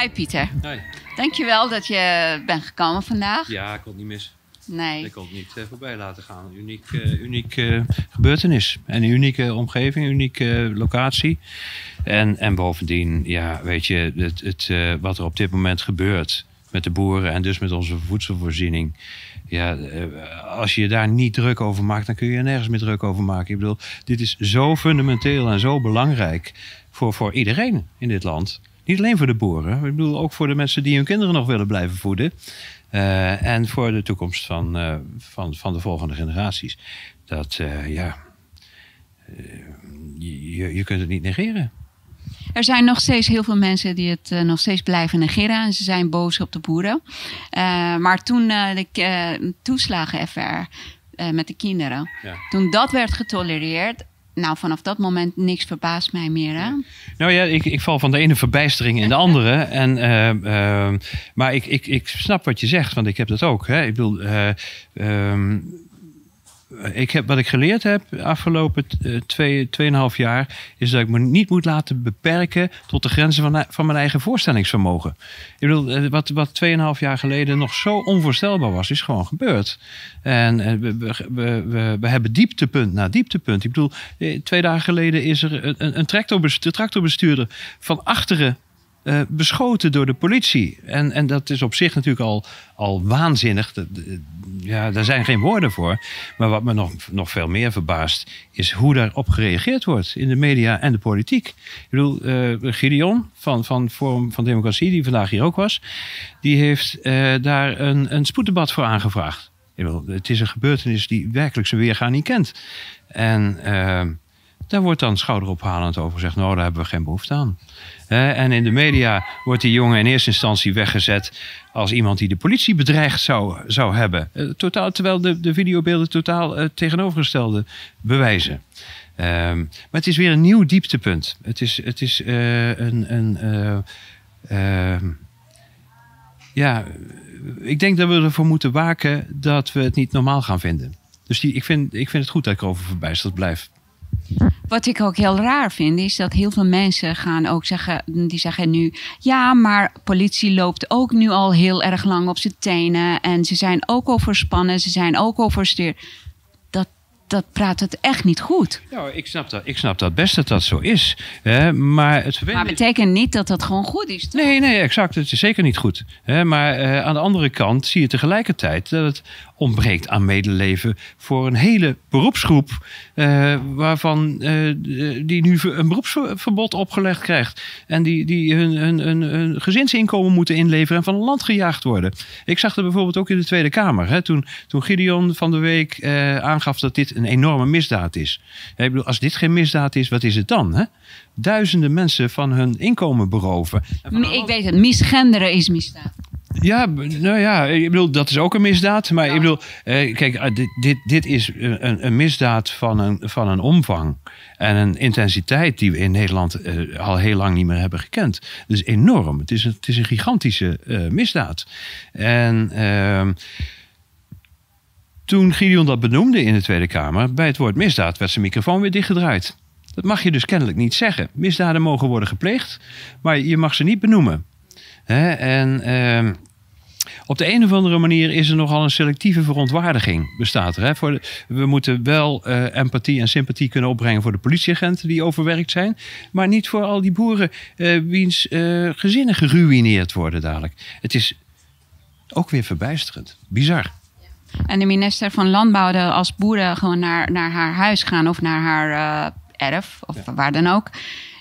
Hi Pieter. Hoi. Dankjewel dat je bent gekomen vandaag. Ja, ik kon het niet mis. Nee. Ik kon het niet eh, voorbij laten gaan. Uniek, eh, uniek eh, gebeurtenis. En een unieke omgeving, een unieke locatie. En, en bovendien, ja, weet je, het, het, wat er op dit moment gebeurt met de boeren en dus met onze voedselvoorziening. Ja, als je je daar niet druk over maakt, dan kun je er nergens meer druk over maken. Ik bedoel, dit is zo fundamenteel en zo belangrijk voor, voor iedereen in dit land. Niet alleen voor de boeren, ik bedoel ook voor de mensen die hun kinderen nog willen blijven voeden. Eh, en voor de toekomst van, eh, van, van de volgende generaties. Dat, eh, ja, je, je kunt het niet negeren. Er zijn nog steeds heel veel mensen die het nog steeds blijven negeren. En ze zijn boos op de boeren. Maar toen eh, de uh, toeslagen-FR eh, met de kinderen. Ja. Toen dat werd getolereerd. Nou, vanaf dat moment niks verbaast mij meer. Hè? Nou ja, ik, ik val van de ene verbijstering in de andere. En, eh, eh, maar ik, ik, ik snap wat je zegt, want ik heb dat ook. Hè. Ik bedoel, eh, ehm, ik heb, wat ik geleerd heb de afgelopen eh, twee, jaar... is dat ik me niet moet laten beperken tot de grenzen van, van mijn eigen voorstellingsvermogen. Ik bedoel, eh, wat, wat tweeënhalf jaar geleden nog zo onvoorstelbaar was, is gewoon gebeurd. En eh, we, we, we, we, hebben dieptepunt na dieptepunt. Ik bedoel, twee dagen geleden is er een, een, tractorbestuurder van achteren uh, beschoten door de politie. En, en dat is op zich natuurlijk al, al waanzinnig. Dat, ja, daar zijn geen woorden voor. Maar wat me nog, nog veel meer verbaast, is hoe daarop gereageerd wordt in de media en de politiek. Ik bedoel, uh, Gideon van, van Forum van Democratie, die vandaag hier ook was, die heeft daar een, een spoeddebat voor aangevraagd. Ik bedoel, het is een gebeurtenis die werkelijk zijn weergaan niet kent. En daar wordt dan schouderophalend over gezegd, nou, daar hebben we geen behoefte aan. Uh, en in de media wordt die jongen in eerste instantie weggezet als iemand die de politie bedreigd zou, zou hebben. Uh, totaal, terwijl de, de videobeelden totaal uh, tegenovergestelde bewijzen. maar het is weer een nieuw dieptepunt. Het is, het is een. een ehm, ja, ik denk dat we ervoor moeten waken dat we het niet normaal gaan vinden. Dus die, ik, vind, ik vind het goed dat ik erover verbijsterd blijf. Wat ik ook heel raar vind, is dat heel veel mensen gaan ook zeggen, die zeggen nu, ja, maar politie loopt ook nu al heel erg lang op zijn tenen en ze zijn ook overspannen, ze zijn ook overstuur. Dat, dat praat het echt niet goed. Ja, ik snap dat, ik snap dat best dat dat zo is. Hè? Maar het Maar betekent niet dat dat gewoon goed is. Toch? Nee, nee, exact. Het is zeker niet goed. Hè? Maar uh, aan de andere kant zie je tegelijkertijd dat het ontbreekt aan medeleven voor een hele beroepsgroep. Uh, waarvan uh, die nu een beroepsverbod opgelegd krijgt. En die, die hun, hun, hun, gezinsinkomen moeten inleveren en van land gejaagd worden. Ik zag dat bijvoorbeeld ook in de Tweede Kamer. Hè, toen, toen Gideon van de Week uh, aangaf dat dit een enorme misdaad is. Ik bedoel, als dit geen misdaad is, wat is het dan? Hè? Duizenden mensen van hun inkomen beroven. Ik weet het, misgenderen is misdaad. Ja, nou ja, ik bedoel, dat is ook een misdaad. Maar ja. ik bedoel, eh, kijk, dit, dit, dit is een, een, misdaad van een, van een omvang en een intensiteit die we in Nederland eh, al heel lang niet meer hebben gekend. Dus enorm. Het is een, het is een gigantische uh, misdaad. En ehm, toen Gideon dat benoemde in de Tweede Kamer, bij het woord misdaad werd zijn microfoon weer dichtgedraaid. Dat mag je dus kennelijk niet zeggen. Misdaden mogen worden gepleegd, maar je mag ze niet benoemen. He, en uh, op de een of andere manier is er nogal een selectieve verontwaardiging bestaat er. Hè? Voor de, we moeten wel uh, empathie en sympathie kunnen opbrengen voor de politieagenten die overwerkt zijn. Maar niet voor al die boeren uh, wiens uh, gezinnen geruineerd worden dadelijk. Het is ook weer verbijsterend. Bizar. En de minister van Landbouw, als boeren gewoon naar, naar haar huis gaan of naar haar erf of ja. waar dan ook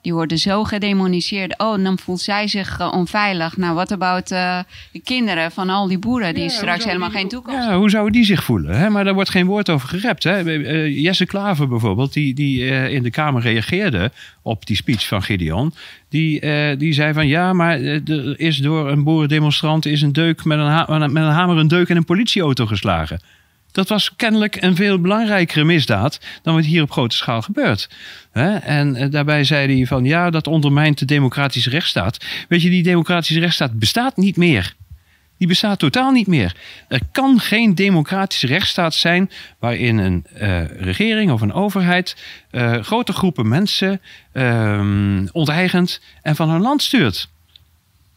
die worden zo gedemoniseerd. Oh, dan voelt zij zich uh, onveilig. Nou, wat about uh, de kinderen van al die boeren die ja, straks helemaal die, geen toekomst Ja, hoe zouden die zich voelen? Hè? Maar daar wordt geen woord over gerept. Hè? Uh, Jesse Klaver bijvoorbeeld, die, die in de Kamer reageerde op die speech van Gideon. Die, die zei van ja, maar er is door een boerendemonstrant is een deuk met een, met een hamer een deuk in een politieauto geslagen. Dat was kennelijk een veel belangrijkere misdaad dan wat hier op grote schaal gebeurt. En daarbij zei hij van ja, dat ondermijnt de democratische rechtsstaat. Weet je, die democratische rechtsstaat bestaat niet meer. Die bestaat totaal niet meer. Er kan geen democratische rechtsstaat zijn waarin een uh, regering of een overheid uh, grote groepen mensen uh, onteigent en van hun land stuurt.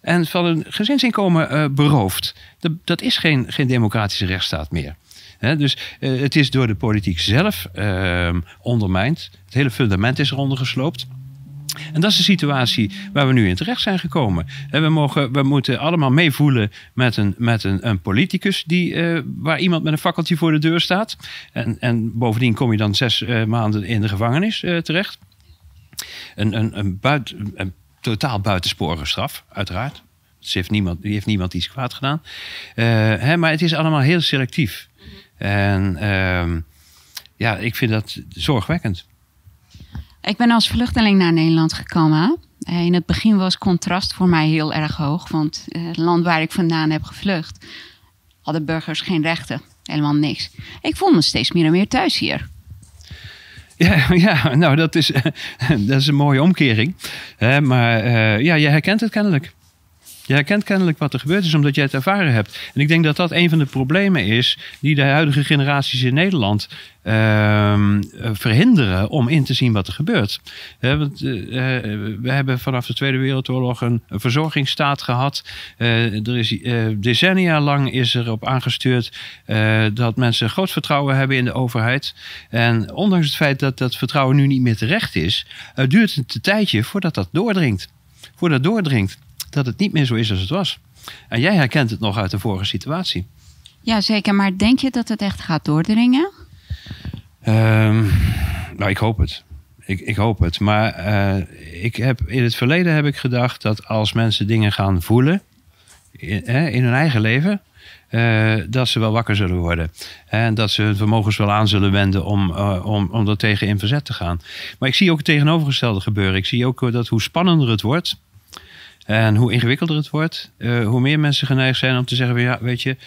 en van een gezinsinkomen beroofd. Dat, dat is geen, geen democratische rechtsstaat meer. Dus het is door de politiek zelf uh, ondermijnd. Het hele fundament is eronder gesloopt. En dat is de situatie waar we nu in terecht zijn gekomen. En we, mogen, we moeten allemaal meevoelen met een, met een, een politicus die, uh, waar iemand met een fakkeltje voor de deur staat. En, en bovendien kom je dan zes uh, maanden in de gevangenis terecht. Een, een, een, een totaal buitensporige straf, uiteraard. Heeft niemand, die heeft niemand iets kwaad gedaan. Hè, maar het is allemaal heel selectief. En ehm, ja, ik vind dat zorgwekkend. Ik ben als vluchteling naar Nederland gekomen. Eh, in het begin was contrast voor mij heel erg hoog. Want eh, het land waar ik vandaan heb gevlucht, hadden burgers geen rechten. Helemaal niks. Ik voel me steeds meer en meer thuis hier. Ja, ja nou dat is, dat is een mooie omkering. maar uh, ja, je herkent het kennelijk. Je herkent kennelijk wat er gebeurd is omdat jij het ervaren hebt. En ik denk dat dat een van de problemen is die de huidige generaties in Nederland uh, verhinderen om in te zien wat er gebeurt. we hebben vanaf de Tweede Wereldoorlog een, een verzorgingsstaat gehad. Uh, er is, decennia lang is er op aangestuurd dat mensen groot vertrouwen hebben in de overheid. En ondanks het feit dat dat vertrouwen nu niet meer terecht is, duurt het een tijdje voordat dat doordringt. Voordat dat doordringt dat het niet meer zo is als het was. En jij herkent het nog uit de vorige situatie. Ja, zeker. Maar denk je dat het echt gaat doordringen? Um, nou, ik hoop het. Ik, ik hoop het. Maar uh, ik heb, in het verleden heb ik gedacht dat als mensen dingen gaan voelen in, in hun eigen leven, uh, dat ze wel wakker zullen worden. En dat ze hun vermogens wel aan zullen wenden om, uh, om, om er tegen in verzet te gaan. Maar ik zie ook het tegenovergestelde gebeuren. Ik zie ook dat hoe spannender het wordt, en hoe ingewikkelder het wordt, uh, hoe meer mensen geneigd zijn om te zeggen: ja, weet je,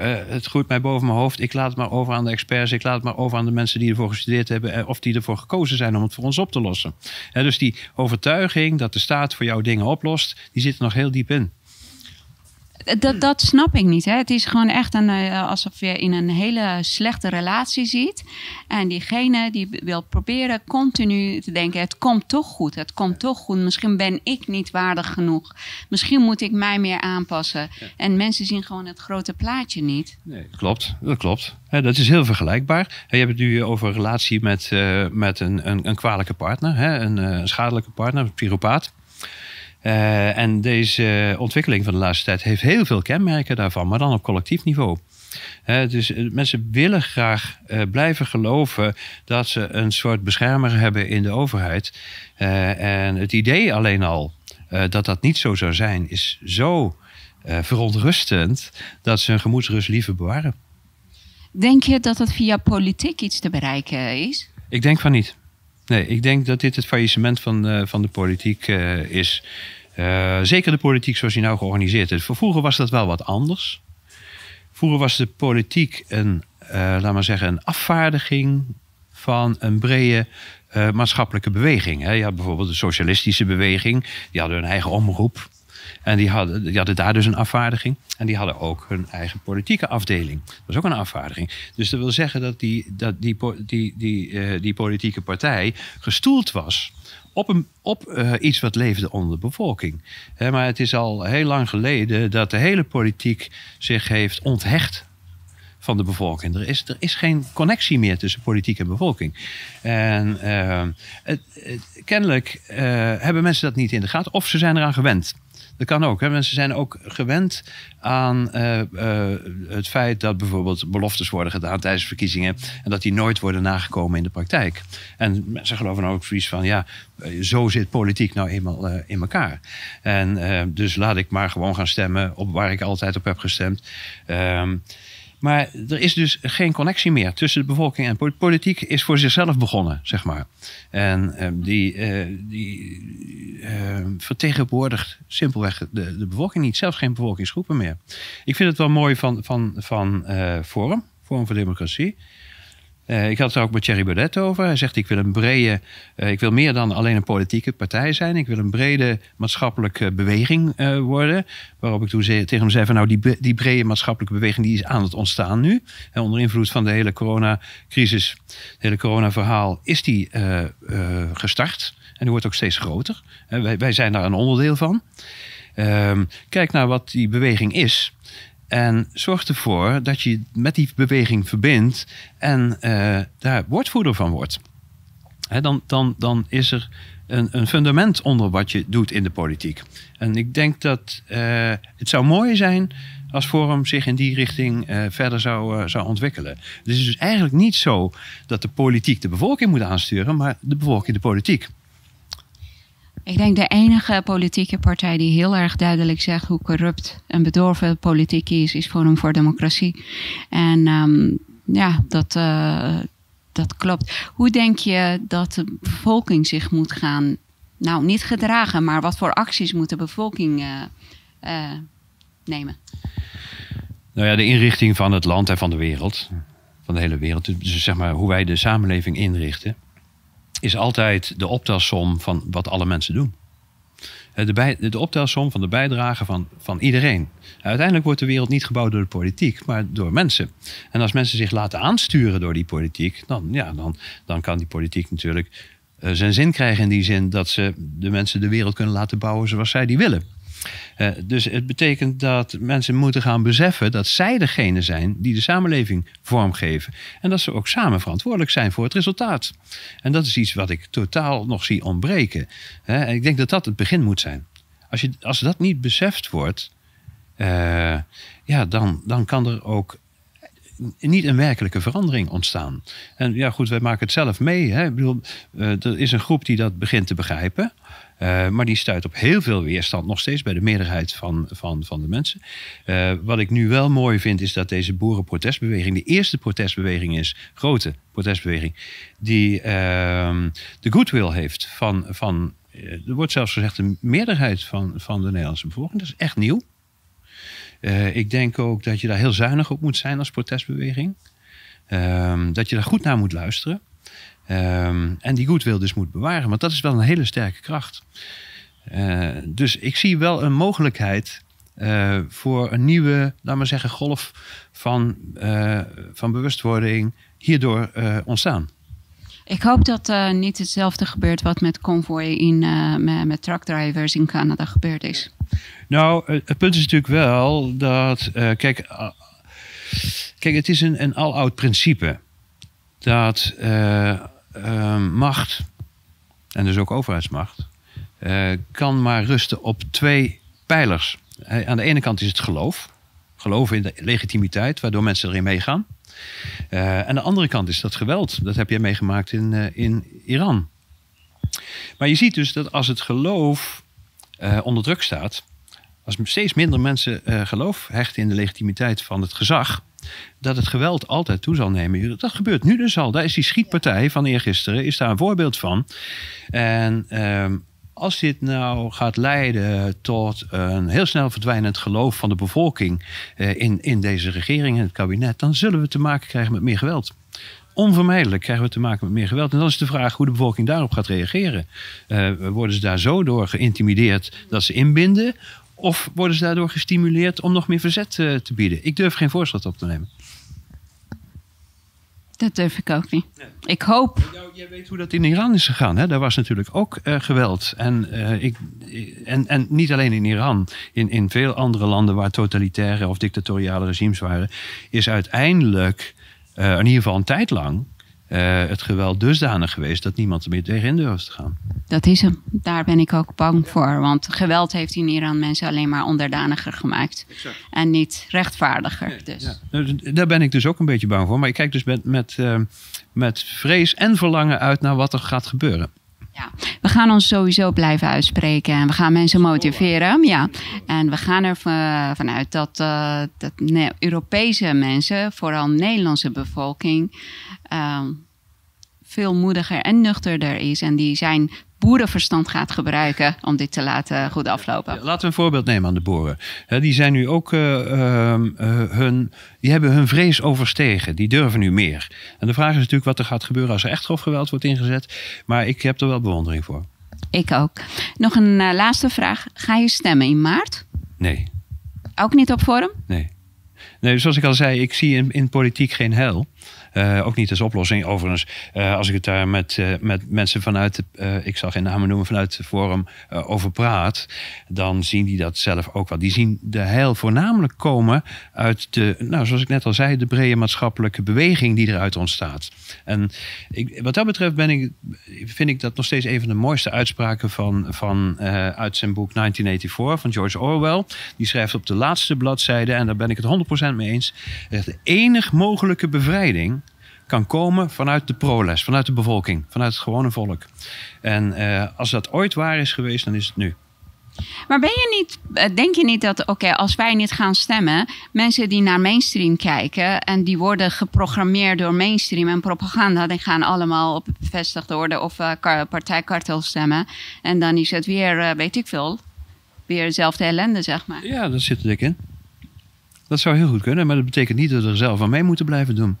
uh, het groeit mij boven mijn hoofd. Ik laat het maar over aan de experts. Ik laat het maar over aan de mensen die ervoor gestudeerd hebben. Eh, of die ervoor gekozen zijn om het voor ons op te lossen. dus die overtuiging dat de staat voor jou dingen oplost, die zit er nog heel diep in. Dat, dat snap ik niet. Hè. Het is gewoon echt een, eh, alsof je in een hele slechte relatie ziet. En diegene die wil proberen continu te denken: het komt toch goed, het komt toch goed. Misschien ben ik niet waardig genoeg. Misschien moet ik mij meer aanpassen. En mensen zien gewoon het grote plaatje niet. Nee, klopt, dat klopt. dat is heel vergelijkbaar. Je hebt het nu over een relatie met, uh, met een, een, een kwalijke partner, hè? Een, eh, een schadelijke partner, een pyropaat. Uh, en deze ontwikkeling van de laatste tijd heeft heel veel kenmerken daarvan, maar dan op collectief niveau. Uh, dus eh, mensen willen graag uh, blijven geloven dat ze een soort beschermer hebben in de overheid. en het idee alleen al dat dat niet zo zou zijn, is zo verontrustend dat ze hun gemoedsrust liever bewaren. Denk je dat het via politiek iets te bereiken is? Ik denk van niet. Nee, ik denk dat dit het faillissement van, van de politiek is. Uh, zeker de politiek zoals die nou georganiseerd is. Vroeger was dat wel wat anders. Vroeger was de politiek een, laat maar zeggen, een afvaardiging van een brede maatschappelijke beweging. Hè. Je had bijvoorbeeld de socialistische beweging, die hadden hun eigen omroep. En die hadden, die hadden daar dus een afvaardiging. En die hadden ook hun eigen politieke afdeling. Dat was ook een afvaardiging. Dus dat wil zeggen dat die, dat die, die, die, die politieke partij gestoeld was op, een, op uh, iets wat leefde onder de bevolking. maar het is al heel lang geleden dat de hele politiek zich heeft onthecht van de bevolking. Er is, er is geen connectie meer tussen politiek en bevolking. En uh, het, kennelijk hebben mensen dat niet in de gaten, of ze zijn eraan gewend. Dat kan ook. Hè. Mensen zijn ook gewend aan uh, uh, het feit dat bijvoorbeeld beloftes worden gedaan tijdens verkiezingen en dat die nooit worden nagekomen in de praktijk. En mensen geloven ook zoiets van, ja, eh, zo zit politiek nou eenmaal in elkaar. En dus laat ik maar gewoon gaan stemmen op waar ik altijd op heb gestemd. Ehm, maar er is dus geen connectie meer tussen de bevolking en politiek is voor zichzelf begonnen, zeg maar. En uh, die, uh, die uh, vertegenwoordigt simpelweg de, de bevolking niet, zelfs geen bevolkingsgroepen meer. Ik vind het wel mooi van, van, van Forum, Forum voor Democratie. Uh, ik had het ook met Thierry Baudet over. Hij zegt: Ik wil een brede, uh, ik wil meer dan alleen een politieke partij zijn. Ik wil een brede maatschappelijke beweging uh, worden. Waarop ik toen tegen hem zei: van nou, die, die brede maatschappelijke beweging die is aan het ontstaan nu. Onder invloed van de hele coronacrisis, het hele coronaverhaal, is die gestart. En die wordt ook steeds groter. wij, wij zijn daar een onderdeel van. Ehm, kijk naar wat die beweging is. En zorg ervoor dat je met die beweging verbindt en uh, daar woordvoerder van wordt. dan, dan, dan is er een, een, fundament onder wat je doet in de politiek. En ik denk dat uh, het zou mooi zijn als Forum zich in die richting uh, verder zou, zou ontwikkelen. Het is dus eigenlijk niet zo dat de politiek de bevolking moet aansturen, maar de bevolking de politiek. Ik denk de enige politieke partij die heel erg duidelijk zegt hoe corrupt en bedorven politiek is, is Forum voor Democratie. En um, ja, dat, uh, dat klopt. Hoe denk je dat de bevolking zich moet gaan, nou niet gedragen, maar wat voor acties moet de bevolking uh, uh, nemen? Nou ja, de inrichting van het land en van de wereld, van de hele wereld, dus zeg maar hoe wij de samenleving inrichten is altijd de optelsom van wat alle mensen doen. De, bij, de optelsom van de bijdrage van, van iedereen. Uiteindelijk wordt de wereld niet gebouwd door de politiek, maar door mensen. En als mensen zich laten aansturen door die politiek, dan, ja, dan, dan kan die politiek natuurlijk uh, zijn zin krijgen in die zin dat ze de mensen de wereld kunnen laten bouwen zoals zij die willen. Uh, dus het betekent dat mensen moeten gaan beseffen dat zij degene zijn die de samenleving vormgeven. En dat ze ook samen verantwoordelijk zijn voor het resultaat. En dat is iets wat ik totaal nog zie ontbreken. Uh, en ik denk dat dat het begin moet zijn. Als, je, als dat niet beseft wordt, uh, ja, dan, dan kan er ook niet een werkelijke verandering ontstaan. En ja, goed, wij maken het zelf mee. Hè. Ik bedoel, er is een groep die dat begint te begrijpen. Uh, maar die stuit op heel veel weerstand, nog steeds bij de meerderheid van, van, van de mensen. Uh, wat ik nu wel mooi vind, is dat deze boerenprotestbeweging de eerste protestbeweging is, grote protestbeweging, die uh, de goodwill heeft van, van eh, er wordt zelfs gezegd, de meerderheid van, van de Nederlandse bevolking. Dat is echt nieuw. Ik denk ook dat je daar heel zuinig op moet zijn als protestbeweging. Ehm, dat je daar goed naar moet luisteren. Um, en die goodwill dus moet bewaren. Want dat is wel een hele sterke kracht. Uh, dus ik zie wel een mogelijkheid uh, voor een nieuwe, laat maar zeggen, golf van, van bewustwording hierdoor ontstaan. Ik hoop dat uh, niet hetzelfde gebeurt wat met convoy in, uh, met, truckdrivers in Canada gebeurd is. Nou, het punt is natuurlijk wel dat, uh, kijk, kijk, het is een, een aloud principe dat macht, en dus ook overheidsmacht, kan maar rusten op twee pijlers. Aan de ene kant is het geloof. Geloof in de legitimiteit, waardoor mensen erin meegaan. Uh, aan de andere kant is dat geweld. Dat heb jij meegemaakt in, in Iran. Maar je ziet dus dat als het geloof onder druk staat, als steeds minder mensen geloof hechten in de legitimiteit van het gezag, dat het geweld altijd toe zal nemen. Dat gebeurt nu dus al. Daar is die schietpartij van eergisteren is daar een voorbeeld van. En ehm, als dit nou gaat leiden tot een heel snel verdwijnend geloof van de bevolking eh, in, in deze regering en het kabinet, dan zullen we te maken krijgen met meer geweld. Onvermijdelijk krijgen we te maken met meer geweld. En dan is de vraag hoe de bevolking daarop gaat reageren. Uh, worden ze daar zo door geïntimideerd dat ze inbinden? Of worden ze daardoor gestimuleerd om nog meer verzet uh, te bieden? Ik durf geen voorschot op te nemen. Dat durf ik ook niet. Ik hoop. Nou, jij weet hoe dat in Iran is gegaan. Hè? Daar was natuurlijk ook uh, geweld. En, uh, ik, en, en niet alleen in Iran. In, in veel andere landen waar totalitaire of dictatoriale regimes waren, is uiteindelijk, in ieder geval een tijd lang, uh, het geweld dusdanig geweest dat niemand er meer tegenin durft te gaan. Dat is hem. Daar ben ik ook bang voor. Want geweld heeft in Iran mensen alleen maar onderdaniger gemaakt. Exact. En niet rechtvaardiger. Nee, dus. Ja. Nou, daar ben ik dus ook een beetje bang voor. Maar ik kijk dus met, met, uh, met vrees en verlangen uit naar wat er gaat gebeuren. Ja, we gaan ons sowieso blijven uitspreken en we gaan mensen motiveren. Ja, en we gaan er vanuit dat, uh, dat Europese mensen, vooral Nederlandse bevolking, uh, veel moediger en nuchterder is. En die zijn boerenverstand gaat gebruiken om dit te laten goed aflopen. Laten we een voorbeeld nemen aan de boeren. die zijn nu ook uh, uh, hun, die hebben hun vrees overstegen. Die durven nu meer. En de vraag is natuurlijk wat er gaat gebeuren als er echt grof geweld wordt ingezet. Maar ik heb er wel bewondering voor. Ik ook. Nog een uh, laatste vraag. Ga je stemmen in maart? Nee. Ook niet op Forum? Nee. Nee, zoals ik al zei, ik zie in, in politiek geen hel. ook niet als oplossing. Overigens, als ik het daar met, met mensen vanuit, ik zal geen namen noemen, vanuit het forum over praat, dan zien die dat zelf ook wel. Die zien de heil voornamelijk komen uit de, nou, zoals ik net al zei, de brede maatschappelijke beweging die eruit ontstaat. En ik, wat dat betreft ben ik, vind ik dat nog steeds een van de mooiste uitspraken van, van, uit zijn boek 1984 van George Orwell. Die schrijft op de laatste bladzijde, en daar ben ik het 100% mee eens. De enige mogelijke bevrijding kan komen vanuit de proles, vanuit de bevolking, vanuit het gewone volk. En uh, als dat ooit waar is geweest, dan is het nu. Maar ben je niet, eh, denk je niet dat, oké, als wij niet gaan stemmen, mensen die naar mainstream kijken en die worden geprogrammeerd door mainstream en propaganda, die gaan allemaal op bevestigde orde of uh, partijkartel stemmen. En dan is het weer, uh, weet ik veel, weer dezelfde ellende, zeg maar. Ja, dat zit er dik in. Dat zou heel goed kunnen, maar dat betekent niet dat we er zelf aan mee moeten blijven doen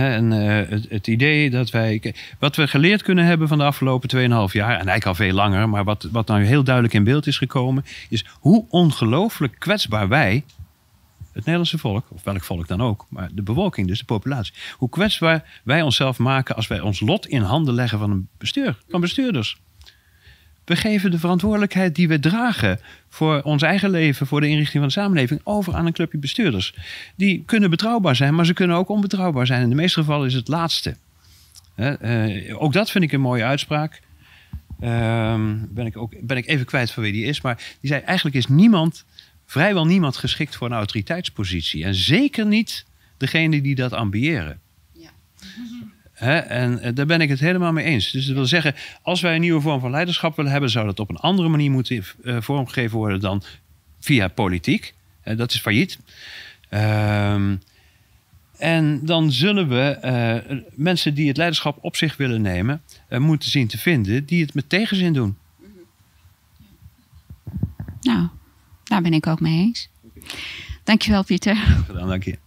en uh, het, het, idee dat wij. Wat we geleerd kunnen hebben van de afgelopen 2,5 jaar, en eigenlijk al veel langer, maar wat, wat nou heel duidelijk in beeld is gekomen, is hoe ongelooflijk kwetsbaar wij, het Nederlandse volk, of welk volk dan ook, maar de bevolking, dus de populatie, hoe kwetsbaar wij onszelf maken als wij ons lot in handen leggen van een bestuur, van bestuurders. We geven de verantwoordelijkheid die we dragen voor ons eigen leven, voor de inrichting van de samenleving, over aan een clubje bestuurders. Die kunnen betrouwbaar zijn, maar ze kunnen ook onbetrouwbaar zijn. In de meeste gevallen is het laatste. Uh, ook dat vind ik een mooie uitspraak. Uh, ben, ik ook, ben ik even kwijt van wie die is. Maar die zei: eigenlijk is niemand, vrijwel niemand geschikt voor een autoriteitspositie. En zeker niet degene die dat ambiëren en eh, daar ben ik het helemaal mee eens. Dus dat wil zeggen, als wij een nieuwe vorm van leiderschap willen hebben, zou dat op een andere manier moeten uh, vormgegeven worden dan via politiek. Uh, dat is failliet. Ehm, en dan zullen we mensen die het leiderschap op zich willen nemen, moeten zien te vinden die het met tegenzin doen. Nou, daar ben ik ook mee eens. Dankjewel, Pieter. Gedaan, dank je.